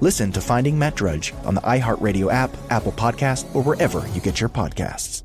Listen to Finding Matt Drudge on the iHeartRadio app, Apple Podcast, or wherever you get your podcasts.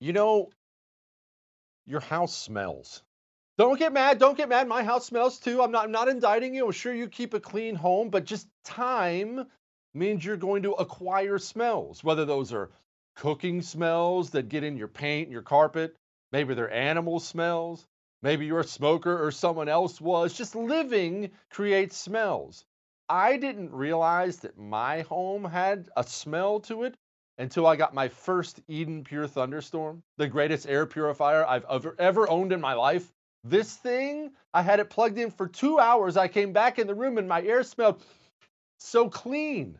You know, your house smells. Don't get mad. Don't get mad. My house smells too. I'm not I'm not indicting you. I'm sure you keep a clean home, but just time means you're going to acquire smells, whether those are cooking smells that get in your paint and your carpet, maybe they're animal smells, maybe you're a smoker or someone else was. Just living creates smells. I didn't realize that my home had a smell to it until I got my first Eden Pure Thunderstorm, the greatest air purifier I've ever, ever owned in my life. This thing, I had it plugged in for two hours. I came back in the room and my air smelled so clean.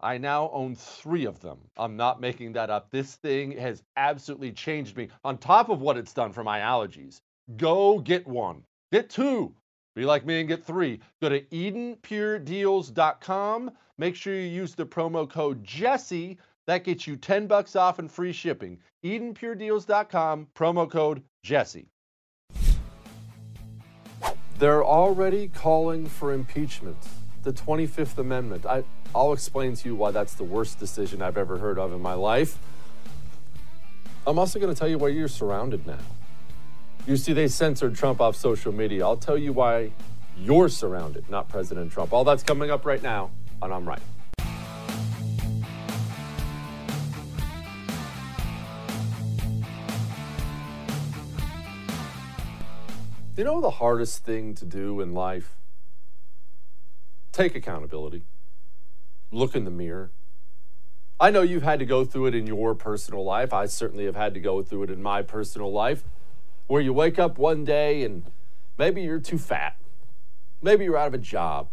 I now own three of them. I'm not making that up. This thing has absolutely changed me on top of what it's done for my allergies. Go get one, get two. Be like me and get three. Go to EdenPureDeals.com. Make sure you use the promo code Jesse that gets you 10 bucks off and free shipping. EdenPureDeals.com, promo code Jesse. They're already calling for impeachment. The 25th Amendment. I, I'll explain to you why that's the worst decision I've ever heard of in my life. I'm also going to tell you why you're surrounded now. You see, they censored Trump off social media. I'll tell you why you're surrounded, not President Trump. All that's coming up right now on I'm Right. You know the hardest thing to do in life? Take accountability. Look in the mirror. I know you've had to go through it in your personal life. I certainly have had to go through it in my personal life, where you wake up one day and maybe you're too fat. Maybe you're out of a job.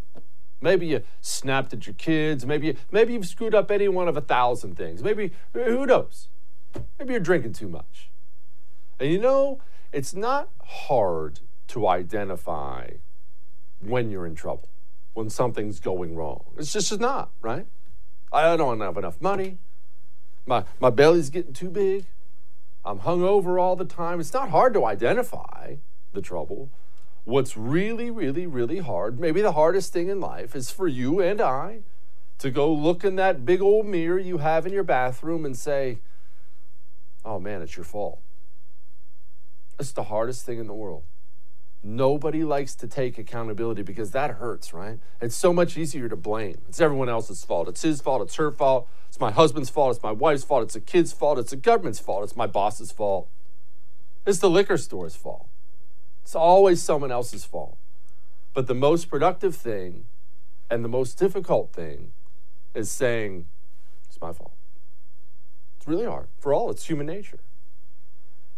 Maybe you snapped at your kids. Maybe you, maybe you've screwed up any one of a thousand things. Maybe who knows? Maybe you're drinking too much. And you know, it's not hard to identify when you're in trouble, when something's going wrong. It's just not, right? I don't have enough money. My, my belly's getting too big. I'm hungover all the time. It's not hard to identify the trouble. What's really, really, really hard, maybe the hardest thing in life, is for you and I to go look in that big old mirror you have in your bathroom and say, oh man, it's your fault. It's the hardest thing in the world. Nobody likes to take accountability because that hurts, right? It's so much easier to blame. It's everyone else's fault. It's his fault. It's her fault. It's my husband's fault. It's my wife's fault. It's the kid's fault. It's the government's fault. It's my boss's fault. It's the liquor store's fault. It's always someone else's fault. But the most productive thing and the most difficult thing is saying, It's my fault. It's really hard for all. It's human nature.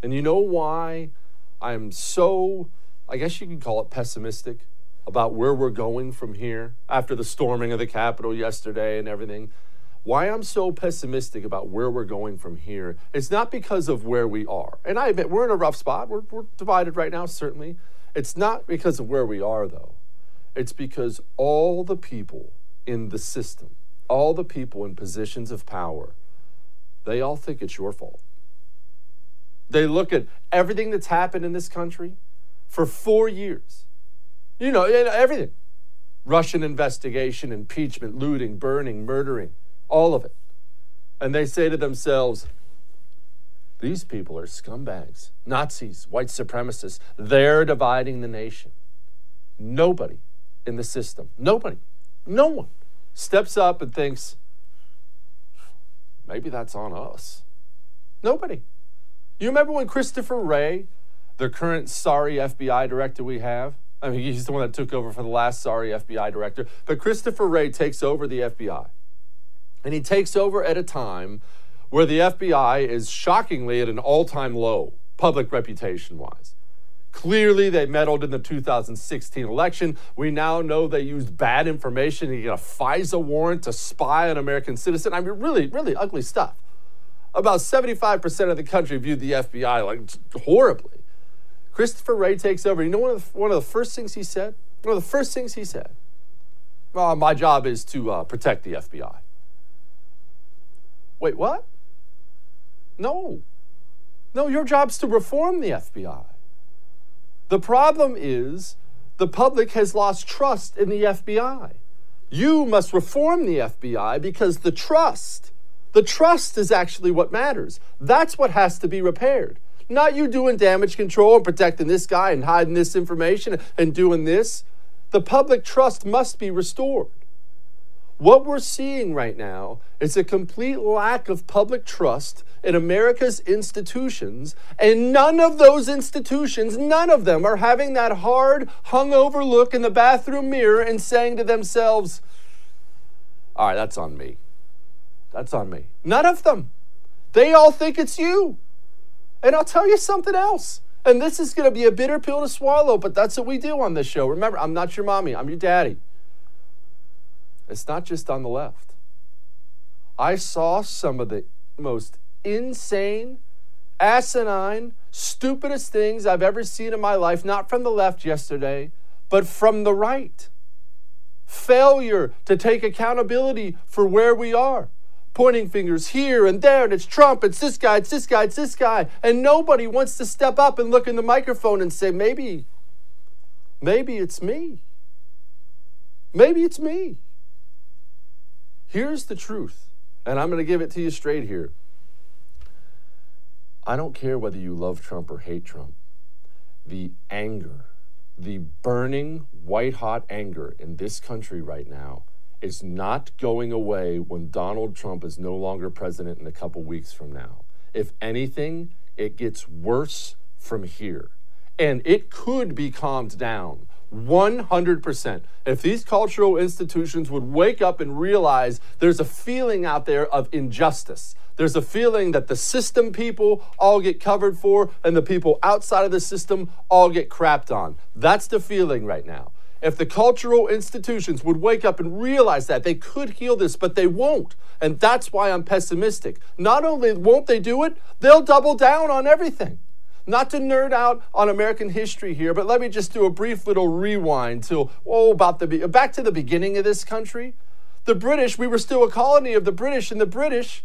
And you know why I'm so, I guess you could call it pessimistic about where we're going from here after the storming of the Capitol yesterday and everything? Why I'm so pessimistic about where we're going from here, it's not because of where we are. And I admit we're in a rough spot. We're, we're divided right now, certainly. It's not because of where we are, though. It's because all the people in the system, all the people in positions of power, they all think it's your fault. They look at everything that's happened in this country for four years. You know, everything Russian investigation, impeachment, looting, burning, murdering, all of it. And they say to themselves, these people are scumbags, Nazis, white supremacists. They're dividing the nation. Nobody in the system, nobody, no one steps up and thinks, maybe that's on us. Nobody. You remember when Christopher Wray, the current sorry FBI director we have, I mean, he's the one that took over for the last sorry FBI director, but Christopher Wray takes over the FBI. And he takes over at a time where the FBI is shockingly at an all time low, public reputation wise. Clearly, they meddled in the 2016 election. We now know they used bad information to get a FISA warrant to spy on American citizen. I mean, really, really ugly stuff. About 75% of the country viewed the FBI like horribly. Christopher Wray takes over. You know one of the, one of the first things he said? One of the first things he said. Well, my job is to uh, protect the FBI. Wait, what? No. No, your job's to reform the FBI. The problem is the public has lost trust in the FBI. You must reform the FBI because the trust, the trust is actually what matters. That's what has to be repaired. Not you doing damage control and protecting this guy and hiding this information and doing this. The public trust must be restored. What we're seeing right now is a complete lack of public trust in America's institutions, and none of those institutions, none of them are having that hard, hungover look in the bathroom mirror and saying to themselves, All right, that's on me. That's on me. None of them. They all think it's you. And I'll tell you something else. And this is going to be a bitter pill to swallow, but that's what we do on this show. Remember, I'm not your mommy, I'm your daddy. It's not just on the left. I saw some of the most insane, asinine, stupidest things I've ever seen in my life, not from the left yesterday, but from the right. Failure to take accountability for where we are. Pointing fingers here and there, and it's Trump, it's this guy, it's this guy, it's this guy. And nobody wants to step up and look in the microphone and say, maybe, maybe it's me. Maybe it's me. Here's the truth, and I'm going to give it to you straight here. I don't care whether you love Trump or hate Trump. The anger, the burning, white hot anger in this country right now is not going away when Donald Trump is no longer president in a couple weeks from now. If anything, it gets worse from here. And it could be calmed down 100%. If these cultural institutions would wake up and realize there's a feeling out there of injustice, there's a feeling that the system people all get covered for and the people outside of the system all get crapped on. That's the feeling right now. If the cultural institutions would wake up and realize that, they could heal this, but they won't. And that's why I'm pessimistic. Not only won't they do it, they'll double down on everything. Not to nerd out on American history here, but let me just do a brief little rewind to, oh, about the, back to the beginning of this country. The British, we were still a colony of the British, and the British,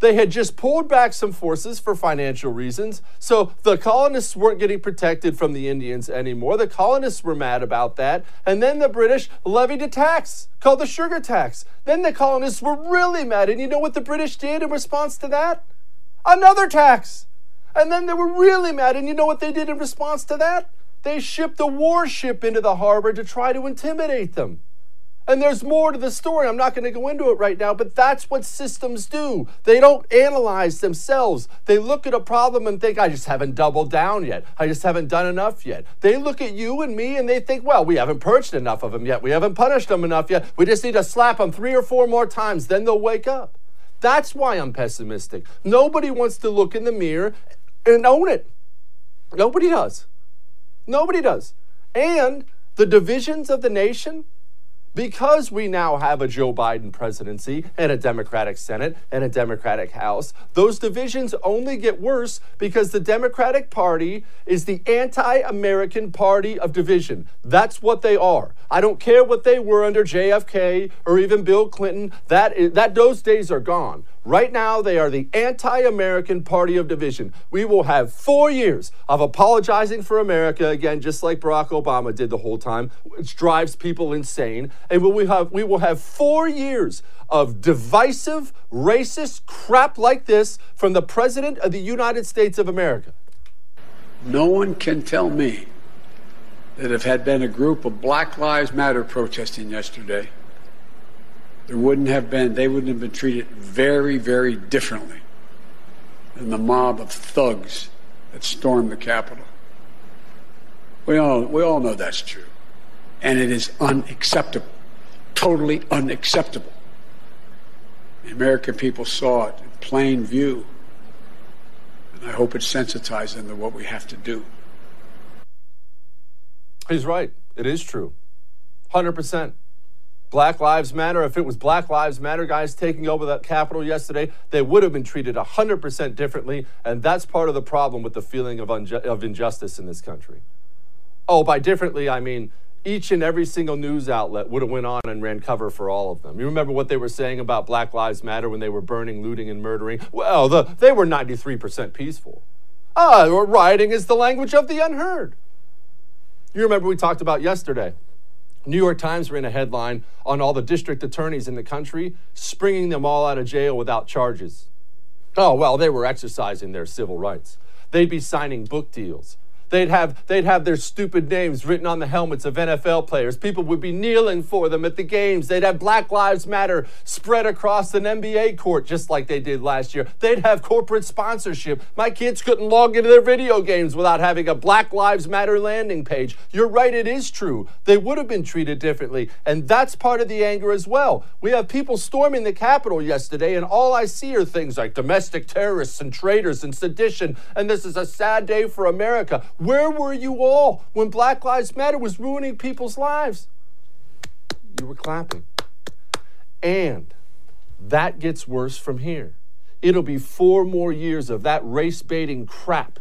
they had just pulled back some forces for financial reasons. So the colonists weren't getting protected from the Indians anymore. The colonists were mad about that. And then the British levied a tax called the sugar tax. Then the colonists were really mad. And you know what the British did in response to that? Another tax. And then they were really mad. And you know what they did in response to that? They shipped a warship into the harbor to try to intimidate them. And there's more to the story. I'm not going to go into it right now, but that's what systems do. They don't analyze themselves. They look at a problem and think, I just haven't doubled down yet. I just haven't done enough yet. They look at you and me and they think, well, we haven't purged enough of them yet. We haven't punished them enough yet. We just need to slap them three or four more times. Then they'll wake up. That's why I'm pessimistic. Nobody wants to look in the mirror and own it. Nobody does. Nobody does. And the divisions of the nation, because we now have a Joe Biden presidency and a Democratic Senate and a Democratic House, those divisions only get worse because the Democratic Party is the anti American party of division. That's what they are. I don't care what they were under JFK or even Bill Clinton. That, is, that those days are gone. Right now, they are the anti American party of division. We will have four years of apologizing for America again, just like Barack Obama did the whole time, which drives people insane. And we will have, we will have four years of divisive, racist crap like this from the President of the United States of America. No one can tell me that if had been a group of Black Lives Matter protesting yesterday, there wouldn't have been, they wouldn't have been treated very, very differently than the mob of thugs that stormed the Capitol. We all, we all know that's true. And it is unacceptable, totally unacceptable. The American people saw it in plain view. And I hope it sensitized them to what we have to do. He's right. It is true. 100%. Black Lives Matter, if it was Black Lives Matter guys taking over that Capitol yesterday, they would have been treated 100% differently. And that's part of the problem with the feeling of, unju- of injustice in this country. Oh, by differently, I mean each and every single news outlet would have went on and ran cover for all of them. You remember what they were saying about Black Lives Matter when they were burning, looting, and murdering? Well, the, they were 93% peaceful. Ah, rioting is the language of the unheard. You remember we talked about yesterday New York Times ran a headline on all the district attorneys in the country, springing them all out of jail without charges. Oh, well, they were exercising their civil rights. They'd be signing book deals. They'd have, they'd have their stupid names written on the helmets of NFL players. People would be kneeling for them at the games. They'd have Black Lives Matter spread across an NBA court just like they did last year. They'd have corporate sponsorship. My kids couldn't log into their video games without having a Black Lives Matter landing page. You're right, it is true. They would have been treated differently. And that's part of the anger as well. We have people storming the Capitol yesterday, and all I see are things like domestic terrorists and traitors and sedition. And this is a sad day for America. Where were you all when Black Lives Matter was ruining people's lives? You were clapping. And that gets worse from here. It'll be four more years of that race baiting crap.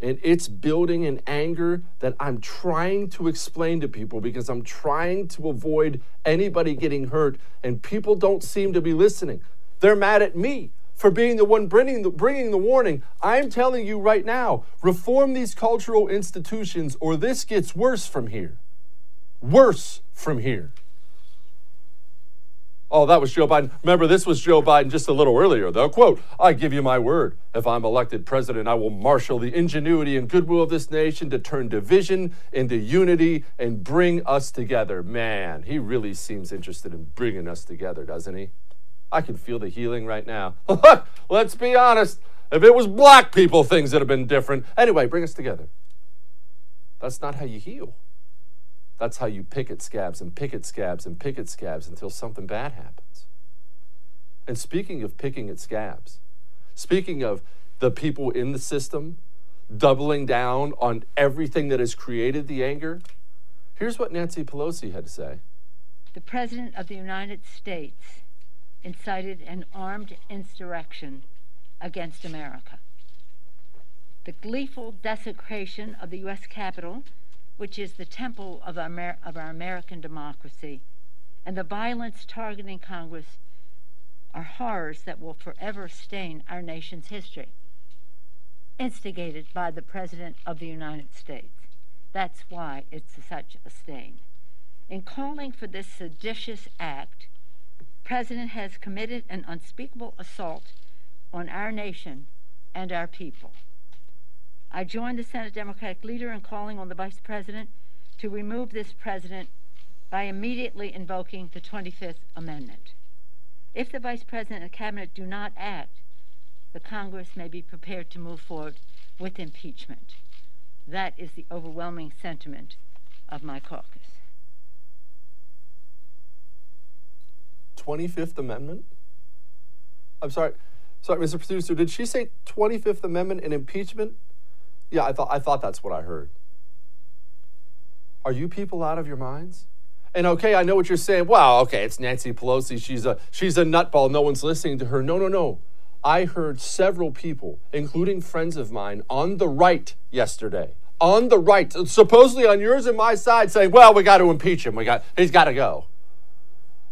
And it's building an anger that I'm trying to explain to people because I'm trying to avoid anybody getting hurt, and people don't seem to be listening. They're mad at me for being the one bringing the, bringing the warning. I'm telling you right now reform these cultural institutions, or this gets worse from here. Worse from here. Oh, that was Joe Biden. Remember, this was Joe Biden just a little earlier, though. Quote, I give you my word. If I'm elected president, I will marshal the ingenuity and goodwill of this nation to turn division into unity and bring us together. Man, he really seems interested in bringing us together, doesn't he? I can feel the healing right now. Look, let's be honest. If it was black people, things would have been different. Anyway, bring us together. That's not how you heal. That's how you pick at scabs and pick at scabs and pick at scabs until something bad happens. And speaking of picking at scabs, speaking of the people in the system doubling down on everything that has created the anger, here's what Nancy Pelosi had to say. The President of the United States incited an armed insurrection against America. The gleeful desecration of the U.S. Capitol which is the temple of our, Amer- of our American democracy, and the violence targeting Congress are horrors that will forever stain our nation's history, instigated by the President of the United States. That's why it's such a stain. In calling for this seditious act, President has committed an unspeakable assault on our nation and our people. I join the Senate Democratic leader in calling on the Vice President to remove this president by immediately invoking the 25th Amendment. If the Vice President and Cabinet do not act, the Congress may be prepared to move forward with impeachment. That is the overwhelming sentiment of my caucus. 25th Amendment? I'm sorry. Sorry, Mr. Producer, did she say 25th Amendment and impeachment? Yeah, I thought I thought that's what I heard. Are you people out of your minds? And okay, I know what you're saying. Wow, okay, it's Nancy Pelosi. She's a she's a nutball. No one's listening to her. No, no, no. I heard several people, including friends of mine, on the right yesterday. On the right, supposedly on yours and my side, saying, "Well, we got to impeach him. We got he's got to go."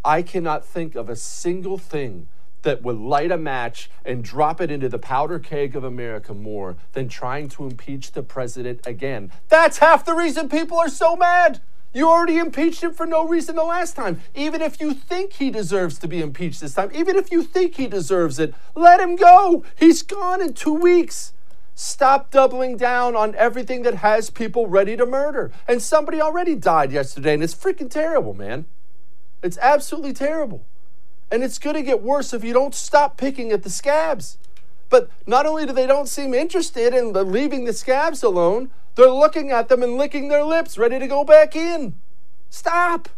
I cannot think of a single thing that would light a match and drop it into the powder keg of America more than trying to impeach the president again. That's half the reason people are so mad. You already impeached him for no reason the last time. Even if you think he deserves to be impeached this time, even if you think he deserves it, let him go. He's gone in two weeks. Stop doubling down on everything that has people ready to murder. And somebody already died yesterday, and it's freaking terrible, man. It's absolutely terrible. And it's going to get worse if you don't stop picking at the scabs. But not only do they don't seem interested in leaving the scabs alone, they're looking at them and licking their lips, ready to go back in. Stop.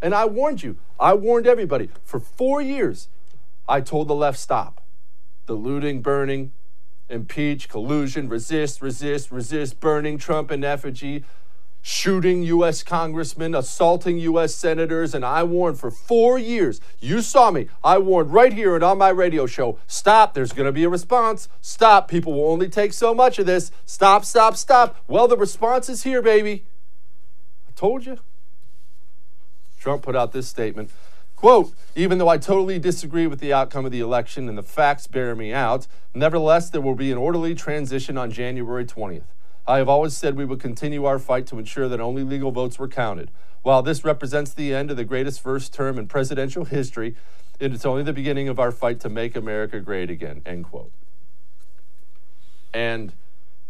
And I warned you, I warned everybody. For four years, I told the left stop. The looting, burning, impeach, collusion, resist, resist, resist, burning Trump in effigy, shooting U.S. congressmen, assaulting U.S. senators, and I warned for four years. You saw me. I warned right here and on my radio show stop, there's going to be a response. Stop, people will only take so much of this. Stop, stop, stop. Well, the response is here, baby. I told you. Trump put out this statement. Quote, even though I totally disagree with the outcome of the election and the facts bear me out, nevertheless, there will be an orderly transition on January 20th. I have always said we would continue our fight to ensure that only legal votes were counted. While this represents the end of the greatest first term in presidential history, it is only the beginning of our fight to make America great again. End quote. And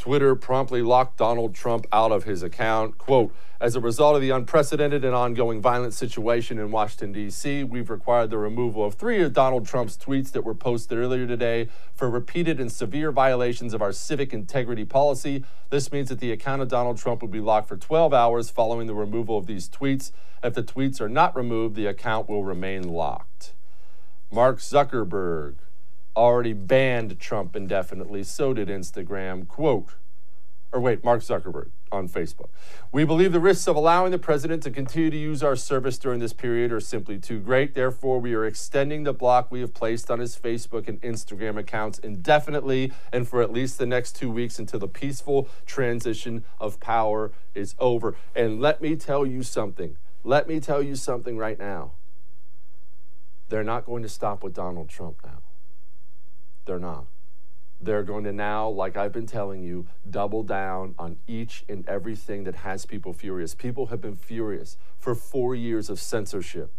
Twitter promptly locked Donald Trump out of his account. Quote, as a result of the unprecedented and ongoing violent situation in Washington, D.C., we've required the removal of three of Donald Trump's tweets that were posted earlier today for repeated and severe violations of our civic integrity policy. This means that the account of Donald Trump will be locked for 12 hours following the removal of these tweets. If the tweets are not removed, the account will remain locked. Mark Zuckerberg already banned Trump indefinitely. So did Instagram. Quote, or wait, Mark Zuckerberg on Facebook. We believe the risks of allowing the president to continue to use our service during this period are simply too great. Therefore, we are extending the block we have placed on his Facebook and Instagram accounts indefinitely and for at least the next two weeks until the peaceful transition of power is over. And let me tell you something. Let me tell you something right now. They're not going to stop with Donald Trump now. They're not. They're going to now, like I've been telling you, double down on each and everything that has people furious. People have been furious for four years of censorship,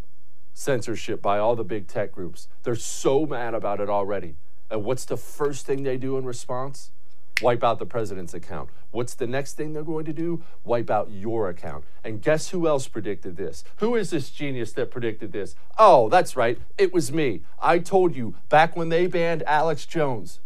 censorship by all the big tech groups. They're so mad about it already. And what's the first thing they do in response? Wipe out the president's account. What's the next thing they're going to do? Wipe out your account. And guess who else predicted this? Who is this genius that predicted this? Oh, that's right. It was me. I told you back when they banned Alex Jones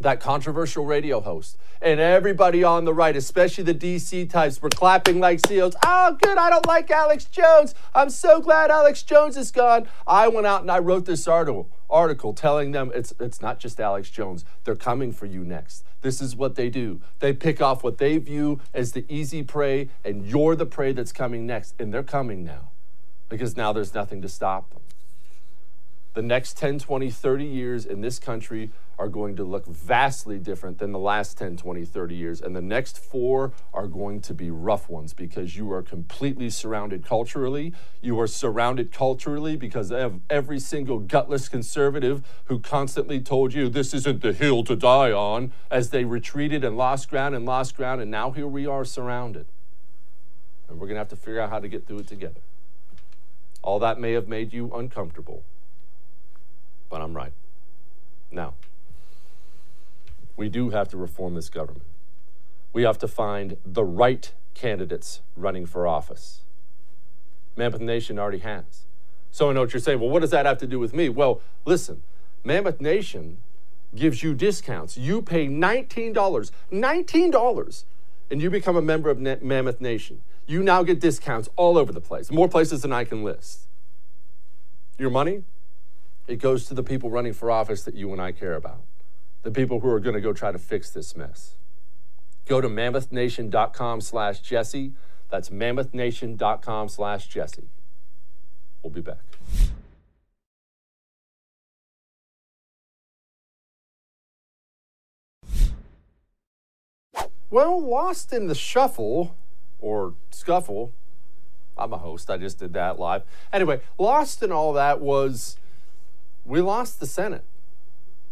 that controversial radio host. And everybody on the right, especially the DC types, were clapping like seals. Oh, good, I don't like Alex Jones. I'm so glad Alex Jones is gone. I went out and I wrote this article, article telling them it's, it's not just Alex Jones. They're coming for you next. This is what they do. They pick off what they view as the easy prey, and you're the prey that's coming next. And they're coming now because now there's nothing to stop them. The next 10, 20, 30 years in this country are going to look vastly different than the last 10, 20, 30 years. And the next four are going to be rough ones because you are completely surrounded culturally. You are surrounded culturally because of every single gutless conservative who constantly told you this isn't the hill to die on as they retreated and lost ground and lost ground. And now here we are surrounded. And we're going to have to figure out how to get through it together. All that may have made you uncomfortable, but I'm right. Now, we do have to reform this government. We have to find the right candidates running for office. Mammoth Nation already has. So I know what you're saying. Well, what does that have to do with me? Well, listen, Mammoth Nation gives you discounts. You pay $19, $19, and you become a member of Mammoth Nation. You now get discounts all over the place, more places than I can list. Your money It goes to the people running for office that you and I care about, the people who are going to go try to fix this mess. Go to mammothnation.com slash Jesse. That's mammothnation.com slash Jesse. We'll be back. Well, lost in the shuffle or scuffle. I'm a host. I just did that live. Anyway, lost in all that was we lost the Senate.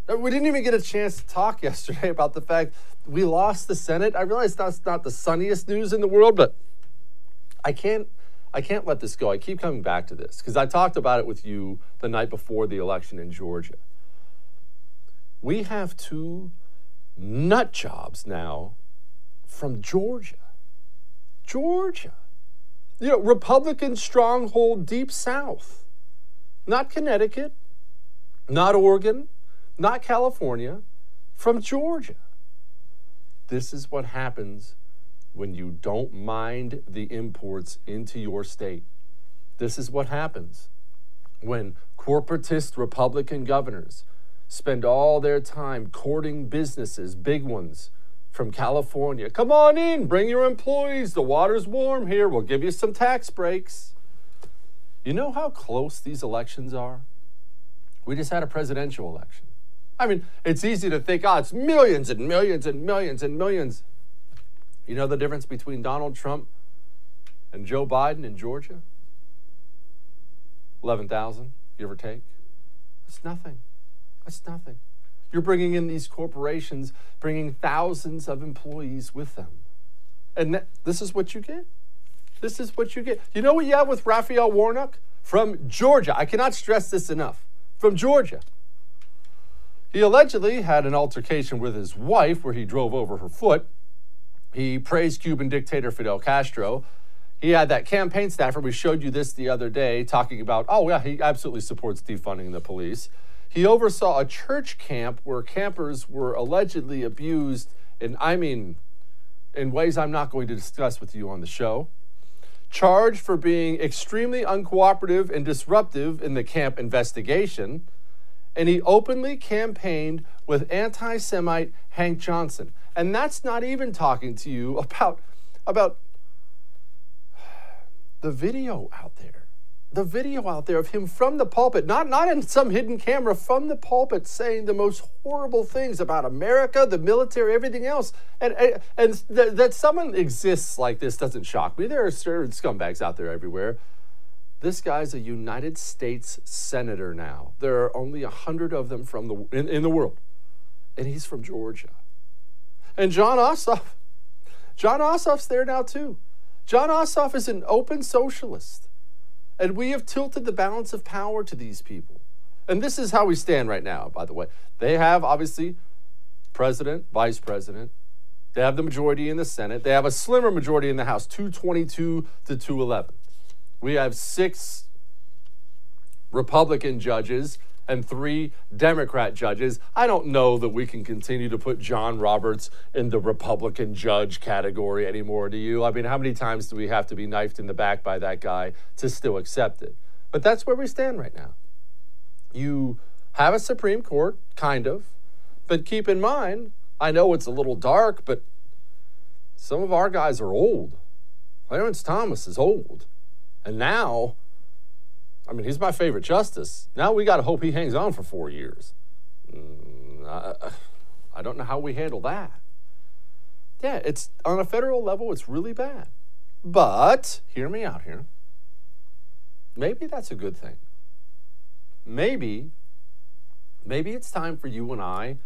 We didn't even get a chance to talk yesterday about the fact we lost the Senate. I realize that's not the sunniest news in the world, but I can't I can't let this go. I keep coming back to this because I talked about it with you the night before the election in Georgia. We have two nut jobs now from Georgia. Georgia. You know, Republican stronghold deep south. Not Connecticut, not Oregon, not California, from Georgia. This is what happens when you don't mind the imports into your state. This is what happens when corporatist Republican governors spend all their time courting businesses, big ones, from California. Come on in, bring your employees. The water's warm here. We'll give you some tax breaks. You know how close these elections are? We just had a presidential election. I mean, it's easy to think, oh, it's millions and millions and millions and millions. You know the difference between Donald Trump and Joe Biden in Georgia? 11,000, give or take. That's nothing. That's nothing. You're bringing in these corporations, bringing thousands of employees with them. And th- this is what you get. This is what you get. You know what you have with Raphael Warnock? From Georgia. I cannot stress this enough. From Georgia. He allegedly had an altercation with his wife where he drove over her foot. He praised Cuban dictator Fidel Castro. He had that campaign staffer, we showed you this the other day, talking about, oh, yeah, he absolutely supports defunding the police. He oversaw a church camp where campers were allegedly abused, and I mean, in ways I'm not going to discuss with you on the show. Charged for being extremely uncooperative and disruptive in the camp investigation, and he openly campaigned with anti Semite Hank Johnson. And that's not even talking to you about, about the video out there the video out there of him from the pulpit, not, not in some hidden camera, from the pulpit saying the most horrible things about America, the military, everything else. And, and, and th- that someone exists like this doesn't shock me. There are certain scumbags out there everywhere. This guy's a United States senator now. There are only a hundred of them from the in, in the world, and he's from Georgia. And Jon Ossoff, Jon Ossoff's there now too. Jon Ossoff is an open socialist. And we have tilted the balance of power to these people. And this is how we stand right now, by the way. They have, obviously, president, vice president. They have the majority in the Senate. They have a slimmer majority in the House, 222 to 211. We have six Republican judges and three Democrat judges. I don't know that we can continue to put John Roberts in the Republican judge category anymore, do you? I mean, how many times do we have to be knifed in the back by that guy to still accept it? But that's where we stand right now. You have a Supreme Court, kind of, but keep in mind, I know it's a little dark, but some of our guys are old. Clarence Thomas is old. And now I mean, he's my favorite justice. Now we got to hope he hangs on for four years. Mm, I, I don't know how we handle that. Yeah, it's on a federal level, it's really bad. But hear me out here. Maybe that's a good thing. Maybe, maybe it's time for you and I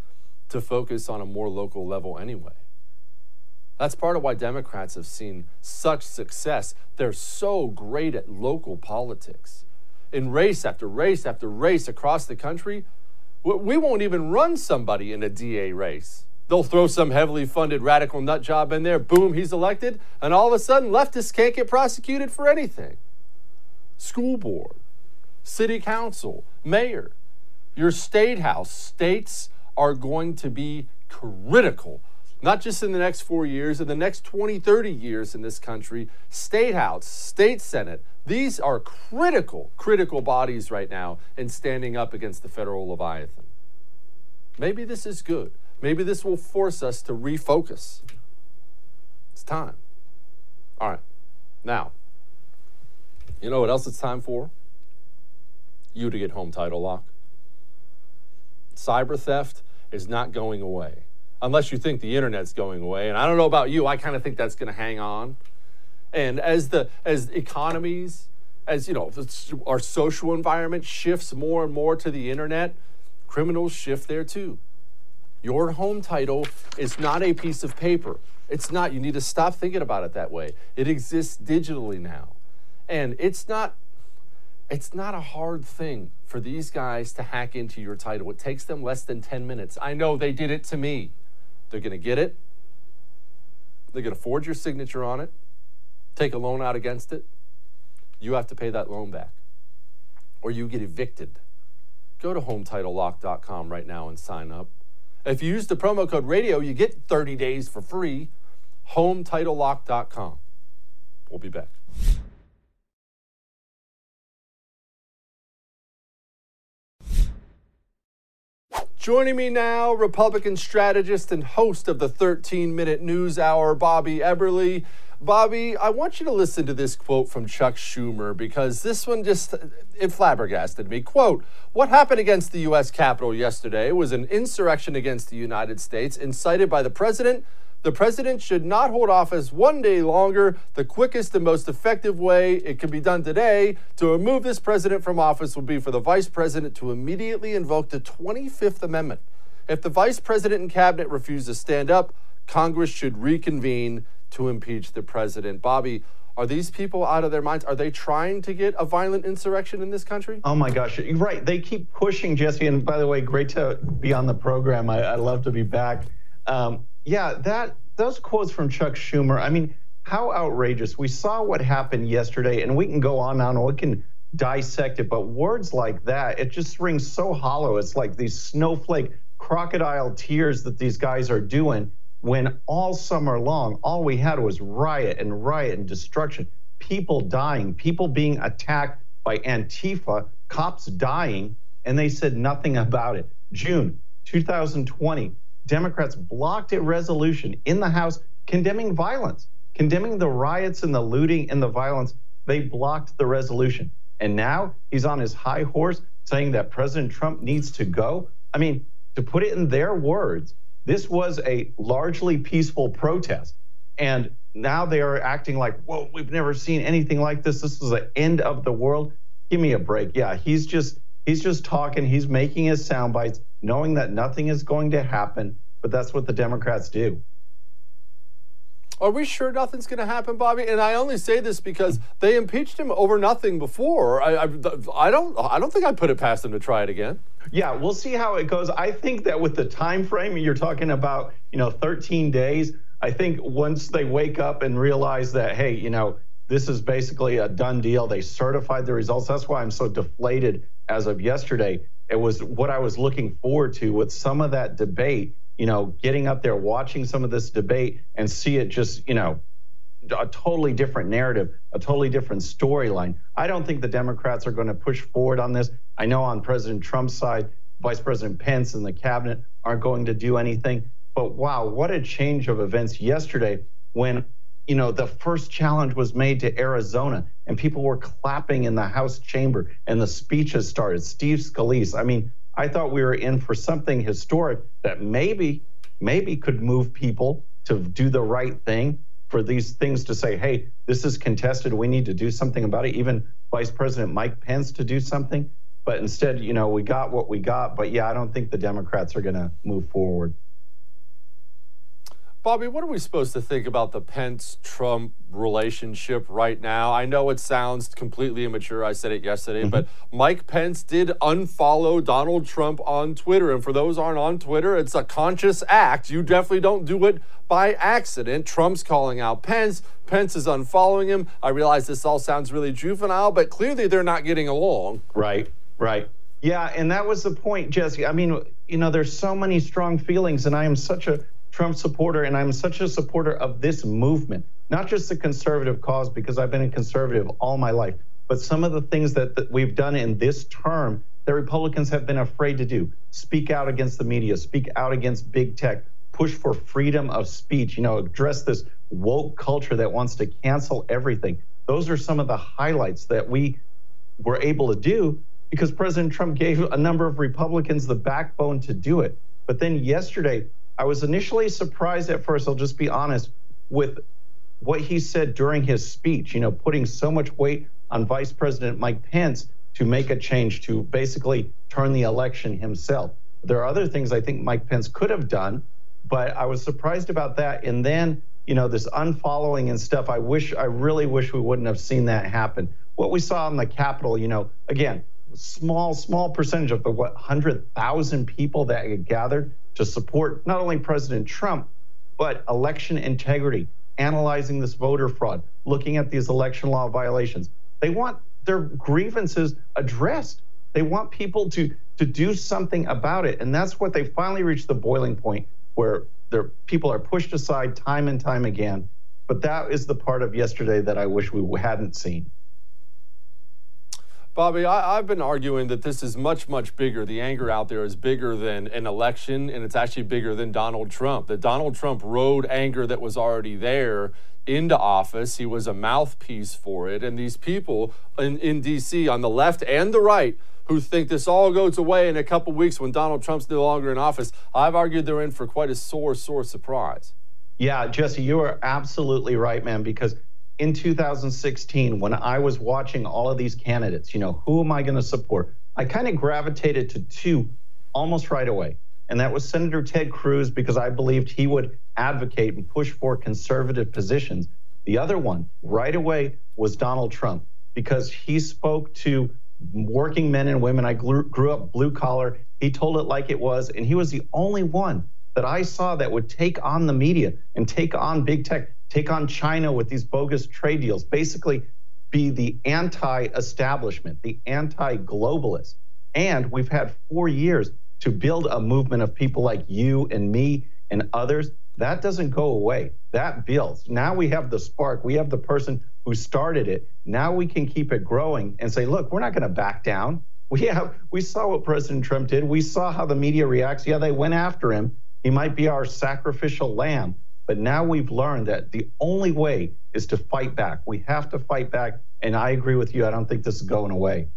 to focus on a more local level anyway. That's part of why Democrats have seen such success. They're so great at local politics in race after race after race across the country, we won't even run somebody in a DA race. They'll throw some heavily funded radical nut job in there, boom, he's elected, and all of a sudden leftists can't get prosecuted for anything. School board, city council, mayor, your state house, states are going to be critical not just in the next four years, in the next 20, 30 years in this country, state house, state senate, these are critical, critical bodies right now in standing up against the federal Leviathan. Maybe this is good. Maybe this will force us to refocus. It's time. All right. Now, you know what else it's time for? You to get home title lock. Cyber theft is not going away unless you think the internet's going away. And I don't know about you, I kind of think that's going to hang on. And as the as economies, as you know, our social environment shifts more and more to the internet, criminals shift there too. Your home title is not a piece of paper. It's not. You need to stop thinking about it that way. It exists digitally now. And it's not it's not a hard thing for these guys to hack into your title. It takes them less than 10 minutes. I know they did it to me. They're going to get it. They're going to forge your signature on it, take a loan out against it. You have to pay that loan back, or you get evicted. Go to HomeTitleLock.com right now and sign up. If you use the promo code radio, you get 30 days for free. HomeTitleLock.com. We'll be back. Joining me now, Republican strategist and host of the 13 Minute News Hour, Bobby Eberle. Bobby, I want you to listen to this quote from Chuck Schumer because this one just it flabbergasted me. Quote, what happened against the US Capitol yesterday was an insurrection against the United States incited by the president the president should not hold office one day longer. The quickest and most effective way it can be done today to remove this president from office would be for the vice president to immediately invoke the 25th Amendment. If the vice president and cabinet refuse to stand up, Congress should reconvene to impeach the president. Bobby, are these people out of their minds? Are they trying to get a violent insurrection in this country? Oh my gosh, you're right. They keep pushing, Jesse. And by the way, great to be on the program. I, I love to be back. Um, yeah, that those quotes from Chuck Schumer. I mean, how outrageous! We saw what happened yesterday, and we can go on and on. We can dissect it, but words like that, it just rings so hollow. It's like these snowflake crocodile tears that these guys are doing when all summer long, all we had was riot and riot and destruction, people dying, people being attacked by Antifa, cops dying, and they said nothing about it. June 2020, Democrats blocked a resolution in the House condemning violence, condemning the riots and the looting and the violence. They blocked the resolution. And now he's on his high horse saying that President Trump needs to go. I mean, to put it in their words, this was a largely peaceful protest. And now they are acting like, whoa, we've never seen anything like this. This is the end of the world. Give me a break. Yeah, he's just he's just talking, he's making his sound bites knowing that nothing is going to happen, but that's what the Democrats do. Are we sure nothing's going to happen, Bobby? And I only say this because they impeached him over nothing before. I, I, I don't, I don't think I put it past them to try it again. Yeah, we'll see how it goes. I think that with the time frame you're talking about, you know, 13 days. I think once they wake up and realize that, hey, you know, this is basically a done deal. They certified the results. That's why I'm so deflated as of yesterday it was what I was looking forward to with some of that debate, you know, getting up there, watching some of this debate and see it just, you know, a totally different narrative, a totally different storyline. I don't think the Democrats are going to push forward on this. I know on President Trump's side, Vice President Pence and the cabinet aren't going to do anything. But wow, what a change of events yesterday when you know, the first challenge was made to Arizona and people were clapping in the House chamber and the speeches started. Steve Scalise. I mean, I thought we were in for something historic that maybe, maybe could move people to do the right thing for these things to say, hey, this is contested. We need to do something about it. Even Vice President Mike Pence to do something. But instead, you know, we got what we got. But yeah, I don't think the Democrats are going to move forward. Bobby, what are we supposed to think about the Pence Trump relationship right now? I know it sounds completely immature. I said it yesterday, mm-hmm. but Mike Pence did unfollow Donald Trump on Twitter. And for those aren't on Twitter, it's a conscious act. You definitely don't do it by accident. Trump's calling out Pence. Pence is unfollowing him. I realize this all sounds really juvenile, but clearly they're not getting along. Right, right. Yeah, and that was the point, Jesse. I mean, you know, there's so many strong feelings, and I am such a Trump supporter, and I'm such a supporter of this movement, not just the conservative cause, because I've been a conservative all my life, but some of the things that, that we've done in this term that Republicans have been afraid to do speak out against the media, speak out against big tech, push for freedom of speech, you know, address this woke culture that wants to cancel everything. Those are some of the highlights that we were able to do because President Trump gave a number of Republicans the backbone to do it. But then yesterday, I was initially surprised at first, I'll just be honest, with what he said during his speech, you know, putting so much weight on Vice President Mike Pence to make a change to basically turn the election himself. There are other things I think Mike Pence could have done, but I was surprised about that. And then, you know, this unfollowing and stuff, I wish, I really wish we wouldn't have seen that happen. What we saw in the Capitol, you know, again, small, small percentage of the what, 100,000 people that gathered to support not only President Trump, but election integrity, analyzing this voter fraud, looking at these election law violations. They want their grievances addressed. They want people to to do something about it, and that's what they finally reached the boiling point where their people are pushed aside time and time again. But that is the part of yesterday that I wish we hadn't seen. Bobby, I, have been arguing that this is much, much bigger. The anger out there is bigger than an election, and it's actually bigger than Donald Trump. That Donald Trump rode anger that was already there into office. He was a mouthpiece for it. And these people in, in D.C., on the left and the right, who think this all goes away in a couple weeks when Donald Trump's no longer in office, I've argued they're in for quite a sore, sore surprise. Yeah, Jesse, you are absolutely right, man, because in 2016, when I was watching all of these candidates, you know, who am I going to support? I kind of gravitated to two almost right away. And that was Senator Ted Cruz, because I believed he would advocate and push for conservative positions. The other one, right away, was Donald Trump, because he spoke to working men and women. I grew, grew up blue collar. He told it like it was. And he was the only one that I saw that would take on the media and take on big tech take on China with these bogus trade deals, basically be the anti establishment, the anti globalist. And we've had four years to build a movement of people like you and me and others. That doesn't go away. That builds. Now we have the spark. We have the person who started it. Now we can keep it growing and say, look, we're not going to back down. We have we saw what President Trump did. We saw how the media reacts. Yeah, they went after him. He might be our sacrificial lamb, but now we've learned that the only way is to fight back. We have to fight back. And I agree with you. I don't think this is going away.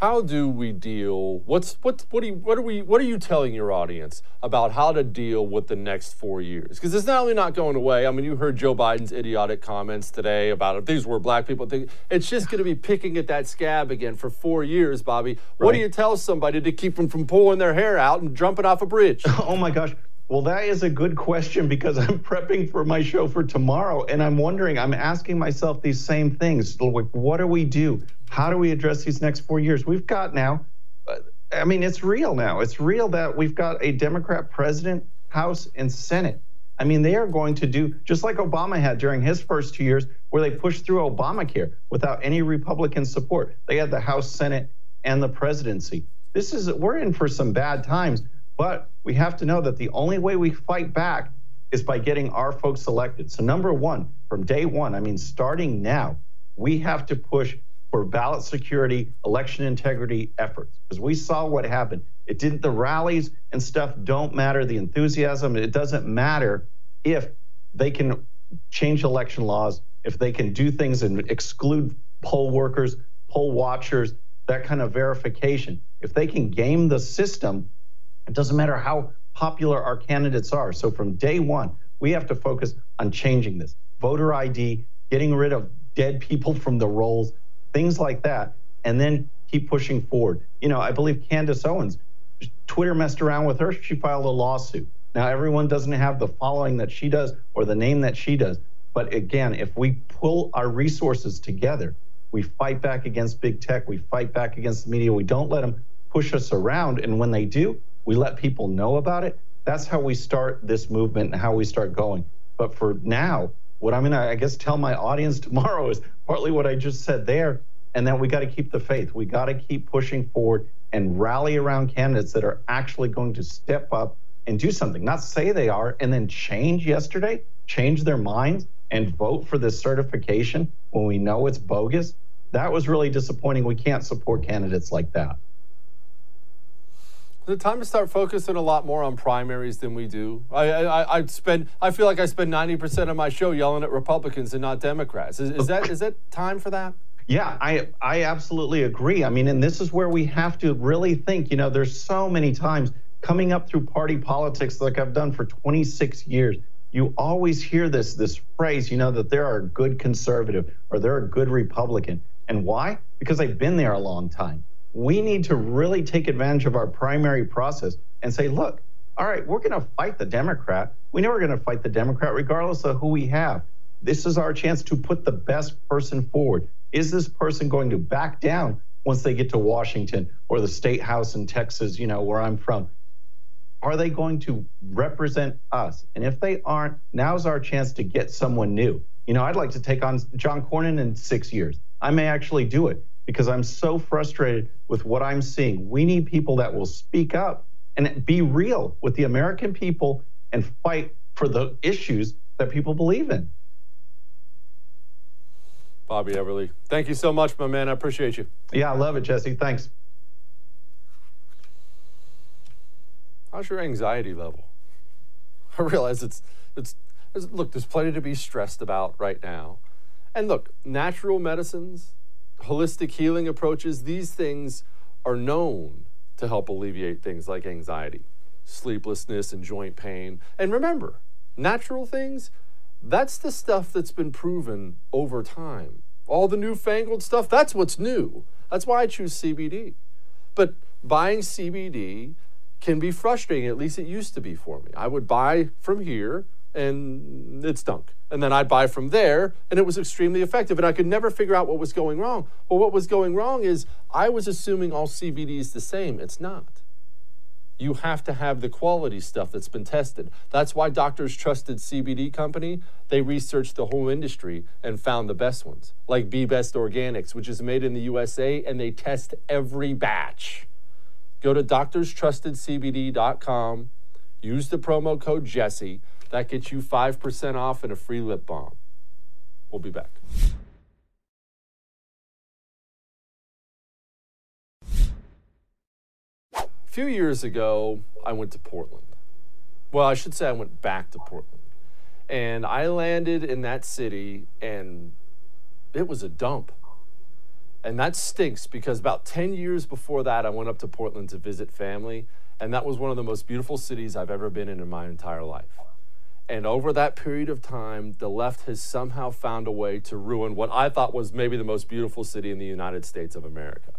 How do we deal what's what what are you what are we what are you telling your audience about how to deal with the next four years? Because it's not only not going away. I mean you heard joe biden's idiotic comments today about if these were black people think it's just going to be picking at that scab again for four years bobby. What do you tell somebody to keep them from pulling their hair out and jumping off a bridge? Oh my gosh well, that is a good question because I'm prepping for my show for tomorrow and I'm wondering, I'm asking myself these same things. What do we do? How do we address these next four years? We've got now, uh, I mean, it's real now. It's real that we've got a Democrat president, House, and Senate. I mean, they are going to do just like Obama had during his first two years, where they pushed through Obamacare without any Republican support. They had the House, Senate, and the presidency. This is, we're in for some bad times, but we have to know that the only way we fight back is by getting our folks elected. So, number one, from day one, I mean, starting now, we have to push for ballot security, election integrity efforts. Because we saw what happened. It didn't, the rallies and stuff don't matter, the enthusiasm, it doesn't matter if they can change election laws, if they can do things and exclude poll workers, poll watchers, that kind of verification. If they can game the system, it doesn't matter how popular our candidates are. So from day one, we have to focus on changing this voter ID, getting rid of dead people from the rolls, things like that, and then keep pushing forward. You know, I believe Candace Owens, Twitter messed around with her. She filed a lawsuit. Now, everyone doesn't have the following that she does or the name that she does. But again, if we pull our resources together, we fight back against big tech, we fight back against the media, we don't let them push us around. And when they do, we let people know about it. That's how we start this movement and how we start going. But for now, what I'm going to, I guess, tell my audience tomorrow is partly what I just said there, and that we got to keep the faith. We got to keep pushing forward and rally around candidates that are actually going to step up and do something, not say they are, and then change yesterday, change their minds, and vote for this certification when we know it's bogus. That was really disappointing. We can't support candidates like that. The time to start focusing a lot more on primaries than we do. I, I, I spend. I feel like I spend ninety percent of my show yelling at Republicans and not Democrats. Is, is that is that time for that? Yeah, I I absolutely agree. I mean, and this is where we have to really think. You know, there's so many times coming up through party politics, like I've done for 26 years. You always hear this this phrase, you know, that there are a good conservative or they're a good Republican. And why? Because they've been there a long time we need to really take advantage of our primary process and say, look, all right, we're going to fight the Democrat. We know we're going to fight the Democrat regardless of who we have. This is our chance to put the best person forward. Is this person going to back down once they get to Washington or the state house in Texas, you know, where I'm from? Are they going to represent us? And if they aren't, now's our chance to get someone new. You know, I'd like to take on John Cornyn in six years. I may actually do it because I'm so frustrated with what I'm seeing. We need people that will speak up and be real with the American people and fight for the issues that people believe in. Bobby Eberle, thank you so much, my man. I appreciate you. Yeah, I love it, Jesse. Thanks. How's your anxiety level? I realize it's, it's, it's look, there's plenty to be stressed about right now. And look, natural medicines, holistic healing approaches, these things are known to help alleviate things like anxiety, sleeplessness, and joint pain. And remember, natural things, that's the stuff that's been proven over time. All the newfangled stuff, that's what's new. That's why I choose CBD. But buying CBD can be frustrating, at least it used to be for me. I would buy from here and it stunk. And then I'd buy from there, and it was extremely effective. And I could never figure out what was going wrong. Well, what was going wrong is I was assuming all CBD is the same. It's not. You have to have the quality stuff that's been tested. That's why doctors trusted CBD company. They researched the whole industry and found the best ones, like Be Best Organics, which is made in the USA, and they test every batch. Go to doctorstrustedcbd.com, use the promo code Jesse that gets you 5% off and a free lip balm. We'll be back. A few years ago, I went to Portland. Well, I should say I went back to Portland. And I landed in that city, and it was a dump. And that stinks because about 10 years before that, I went up to Portland to visit family. And that was one of the most beautiful cities I've ever been in in my entire life. And over that period of time, the left has somehow found a way to ruin what I thought was maybe the most beautiful city in the United States of America.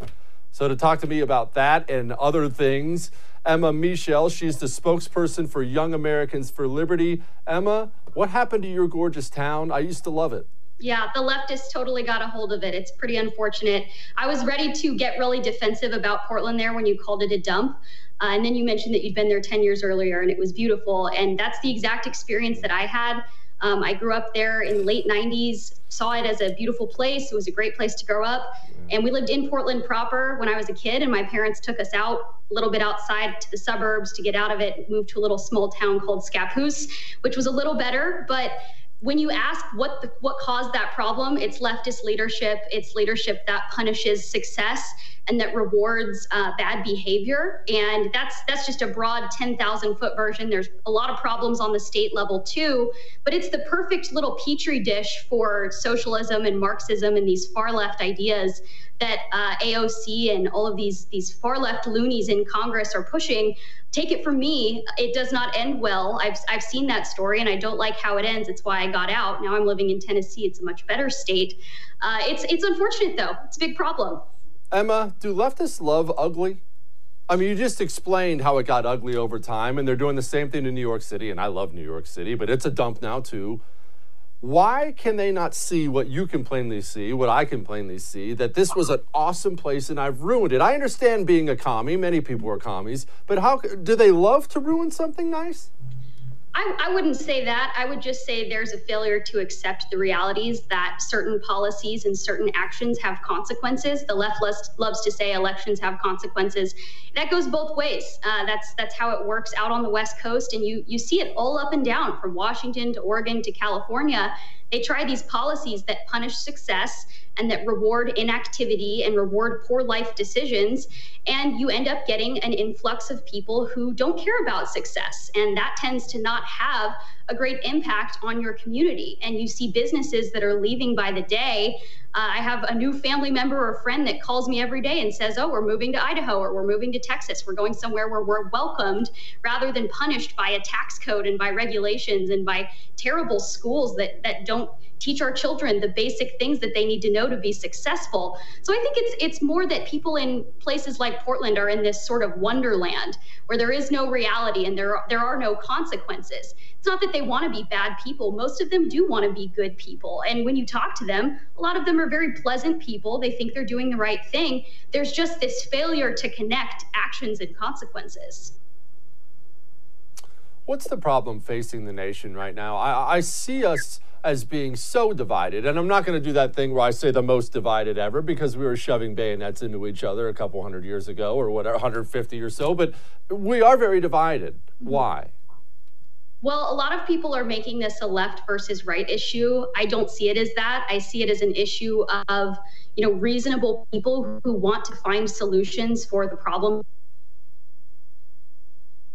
So, to talk to me about that and other things, Emma Michel, she's the spokesperson for Young Americans for Liberty. Emma, what happened to your gorgeous town? I used to love it. Yeah, the leftists totally got a hold of it. It's pretty unfortunate. I was ready to get really defensive about Portland there when you called it a dump. Uh, and then you mentioned that you'd been there 10 years earlier and it was beautiful. And that's the exact experience that I had. Um, I grew up there in the late 90s, saw it as a beautiful place. It was a great place to grow up. And we lived in Portland proper when I was a kid, and my parents took us out a little bit outside to the suburbs to get out of it, moved to a little small town called Scappoose, which was a little better. But when you ask what the, what caused that problem, it's leftist leadership. It's leadership that punishes success and that rewards uh, bad behavior. And that's that's just a broad 10,000 foot version. There's a lot of problems on the state level too, but it's the perfect little petri dish for socialism and Marxism and these far left ideas that uh, AOC and all of these these far left loonies in Congress are pushing. Take it from me, it does not end well. I've I've seen that story, and I don't like how it ends. It's why I got out. Now I'm living in Tennessee. It's a much better state. Uh, it's it's unfortunate though. It's a big problem. Emma, do leftists love ugly? I mean, you just explained how it got ugly over time, and they're doing the same thing in New York City, and I love New York City, but it's a dump now too. Why can they not see what you can plainly see, what I can plainly see, that this was an awesome place and I've ruined it? I understand being a commie, many people are commies, but how do they love to ruin something nice? I, I, wouldn't say that. I would just say there's a failure to accept the realities that certain policies and certain actions have consequences. The left loves to say elections have consequences. That goes both ways. Uh, that's that's how it works out on the West Coast, and you you see it all up and down from Washington to Oregon to California. They try these policies that punish success and that reward inactivity and reward poor life decisions. And you end up getting an influx of people who don't care about success. And that tends to not have a great impact on your community. And you see businesses that are leaving by the day. Uh, I have a new family member or friend that calls me every day and says, Oh, we're moving to Idaho or we're moving to Texas. We're going somewhere where we're welcomed rather than punished by a tax code and by regulations and by terrible schools that, that don't teach our children the basic things that they need to know to be successful. So I think it's it's more that people in places like Portland are in this sort of wonderland where there is no reality and there are, there are no consequences. It's not that they want to be bad people. Most of them do want to be good people. And when you talk to them, a lot of them are very pleasant people. They think they're doing the right thing. There's just this failure to connect actions and consequences. What's the problem facing the nation right now? I, I see us as being so divided. And I'm not going to do that thing where I say the most divided ever because we were shoving bayonets into each other a couple hundred years ago or whatever, 150 or so. But we are very divided. Mm-hmm. Why? Well, a lot of people are making this a left versus right issue. I don't see it as that. I see it as an issue of, you know, reasonable people who want to find solutions for the problem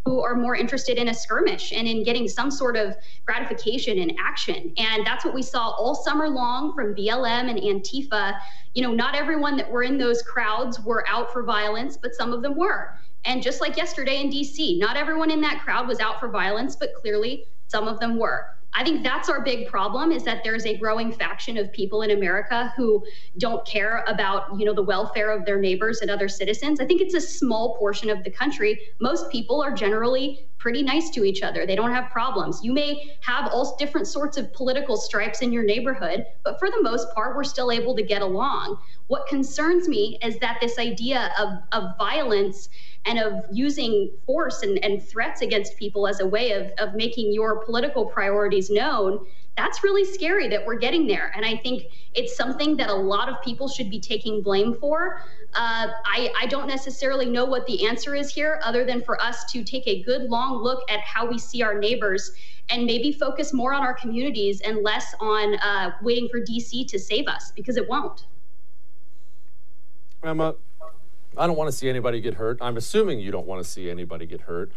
who are more interested in a skirmish and in getting some sort of gratification and action. And that's what we saw all summer long from BLM and Antifa. You know, not everyone that were in those crowds were out for violence, but some of them were. And just like yesterday in DC, not everyone in that crowd was out for violence, but clearly some of them were. I think that's our big problem is that there's a growing faction of people in America who don't care about, you know, the welfare of their neighbors and other citizens. I think it's a small portion of the country. Most people are generally pretty nice to each other. They don't have problems. You may have all different sorts of political stripes in your neighborhood, but for the most part, we're still able to get along. What concerns me is that this idea of, of violence and of using force and, and threats against people as a way of, of making your political priorities known that's really scary that we're getting there. And I think it's something that a lot of people should be taking blame for. Uh, I, I don't necessarily know what the answer is here, other than for us to take a good long look at how we see our neighbors and maybe focus more on our communities and less on uh, waiting for DC to save us because it won't. Emma, I don't want to see anybody get hurt. I'm assuming you don't want to see anybody get hurt.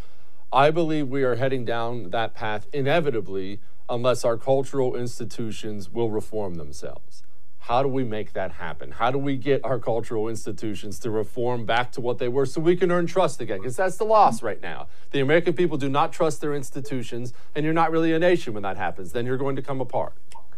I believe we are heading down that path inevitably unless our cultural institutions will reform themselves. How do we make that happen? How do we get our cultural institutions to reform back to what they were so we can earn trust again? Because that's the loss right now. The American people do not trust their institutions, and you're not really a nation when that happens. Then you're going to come apart.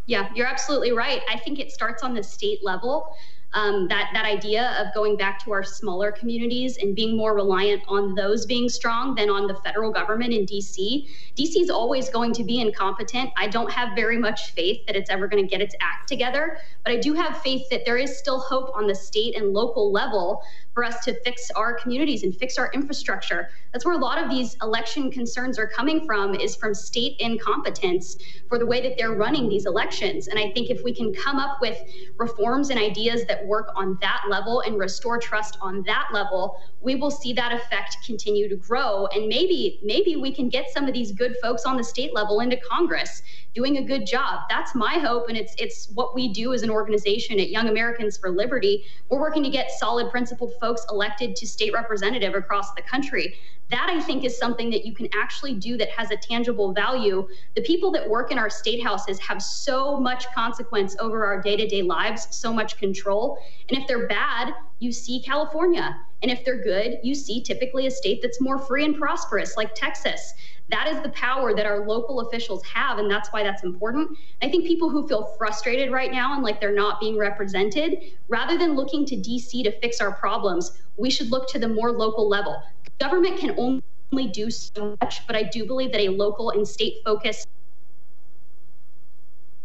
Yeah, you're absolutely right. I think it starts on the state level um, that that idea of going back to our smaller communities and being more reliant on those being strong than on the federal government in DC. DC is always going to be incompetent. I don't have very much faith that it's ever going to get its act together, but I do have faith that there is still hope on the state and local level for us to fix our communities and fix our infrastructure. That's where a lot of these election concerns are coming from is from state incompetence for the way that they're running these elections. And I think if we can come up with reforms and ideas that work on that level and restore trust on that level, we will see that effect continue to grow. And maybe, maybe we can get some of these good folks on the state level into Congress doing a good job. That's my hope, and it's it's what we do as an organization at Young Americans for Liberty. We're working to get solid, principled folks elected to state representative across the country. That I think is something that you can actually do that has a tangible value. The people that work in our state houses have so much consequence over our day to day lives, so much control. And if they're bad, you see California. And if they're good, you see typically a state that's more free and prosperous, like Texas. That is the power that our local officials have, and that's why that's important. I think people who feel frustrated right now and like they're not being represented, rather than looking to DC to fix our problems, we should look to the more local level. Government can only do so much, but I do believe that a local and state focused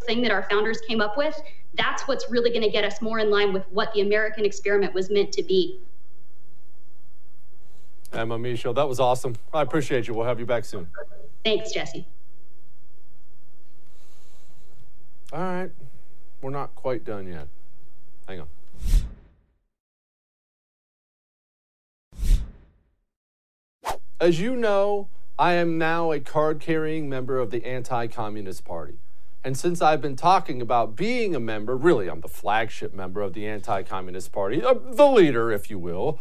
thing that our founders came up with, that's what's really going to get us more in line with what the American experiment was meant to be. Emma Michelle, that was awesome. I appreciate you. We'll have you back soon. Thanks, Jesse. All right. We're not quite done yet. Hang on. As you know, I am now a card carrying member of the Anti Communist Party. And since I've been talking about being a member, really, I'm the flagship member of the Anti Communist Party, uh, the leader, if you will,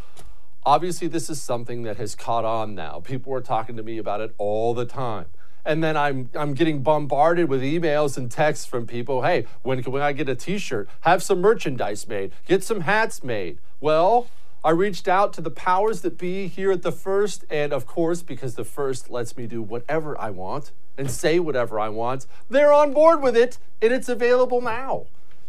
Obviously, this is something that has caught on now. People are talking to me about it all the time. And then I'm, I'm getting bombarded with emails and texts from people hey, when can I get a t shirt? Have some merchandise made, get some hats made. Well, I reached out to the powers that be here at the First, and of course, because the First lets me do whatever I want and say whatever I want, they're on board with it, and it's available now.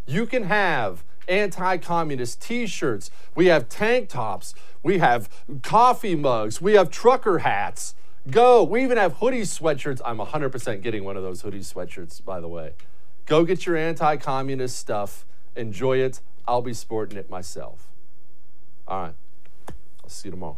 You can have anti communist t shirts, we have tank tops, we have coffee mugs, we have trucker hats. Go. We even have hoodie sweatshirts. I'm 100% getting one of those hoodie sweatshirts, by the way. Go get your anti communist stuff. Enjoy it. I'll be sporting it myself. All right. I'll see you tomorrow.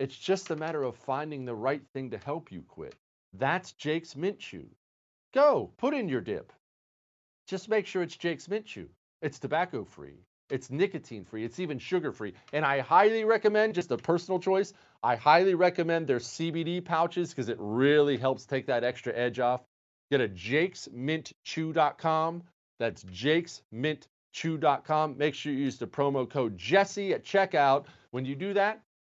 It's just a matter of finding the right thing to help you quit. That's Jake's Mint Chew. Go, put in your dip. Just make sure it's Jake's Mint Chew. It's tobacco free. It's nicotine free. It's even sugar free. And I highly recommend, just a personal choice, I highly recommend their CBD pouches because it really helps take that extra edge off. Get a jakesmintchew.com. That's jakesmintchew.com. Make sure you use the promo code Jesse at checkout. When you do that,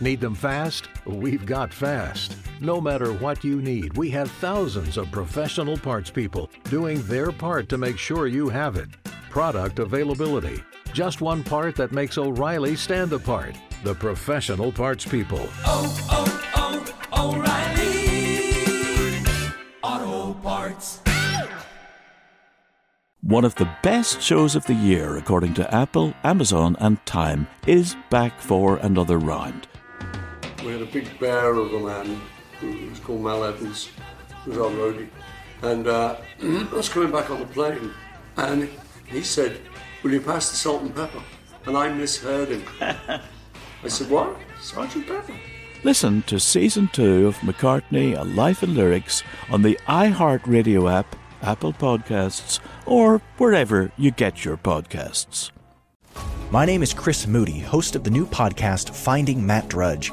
Need them fast? We've got fast. No matter what you need, we have thousands of professional parts people doing their part to make sure you have it. Product availability. Just one part that makes O'Reilly stand apart. The professional parts people. Oh, oh, oh, O'Reilly. Auto Parts. One of the best shows of the year, according to Apple, Amazon, and Time, is back for another round. We had a big bear of a man who was called Mal Evans, who was our roadie. And uh, I was coming back on the plane, and he said, Will you pass the salt and pepper? And I misheard him. I said, What? Sergeant Pepper? Listen to season two of McCartney, A Life in Lyrics on the iHeartRadio app, Apple Podcasts, or wherever you get your podcasts. My name is Chris Moody, host of the new podcast Finding Matt Drudge.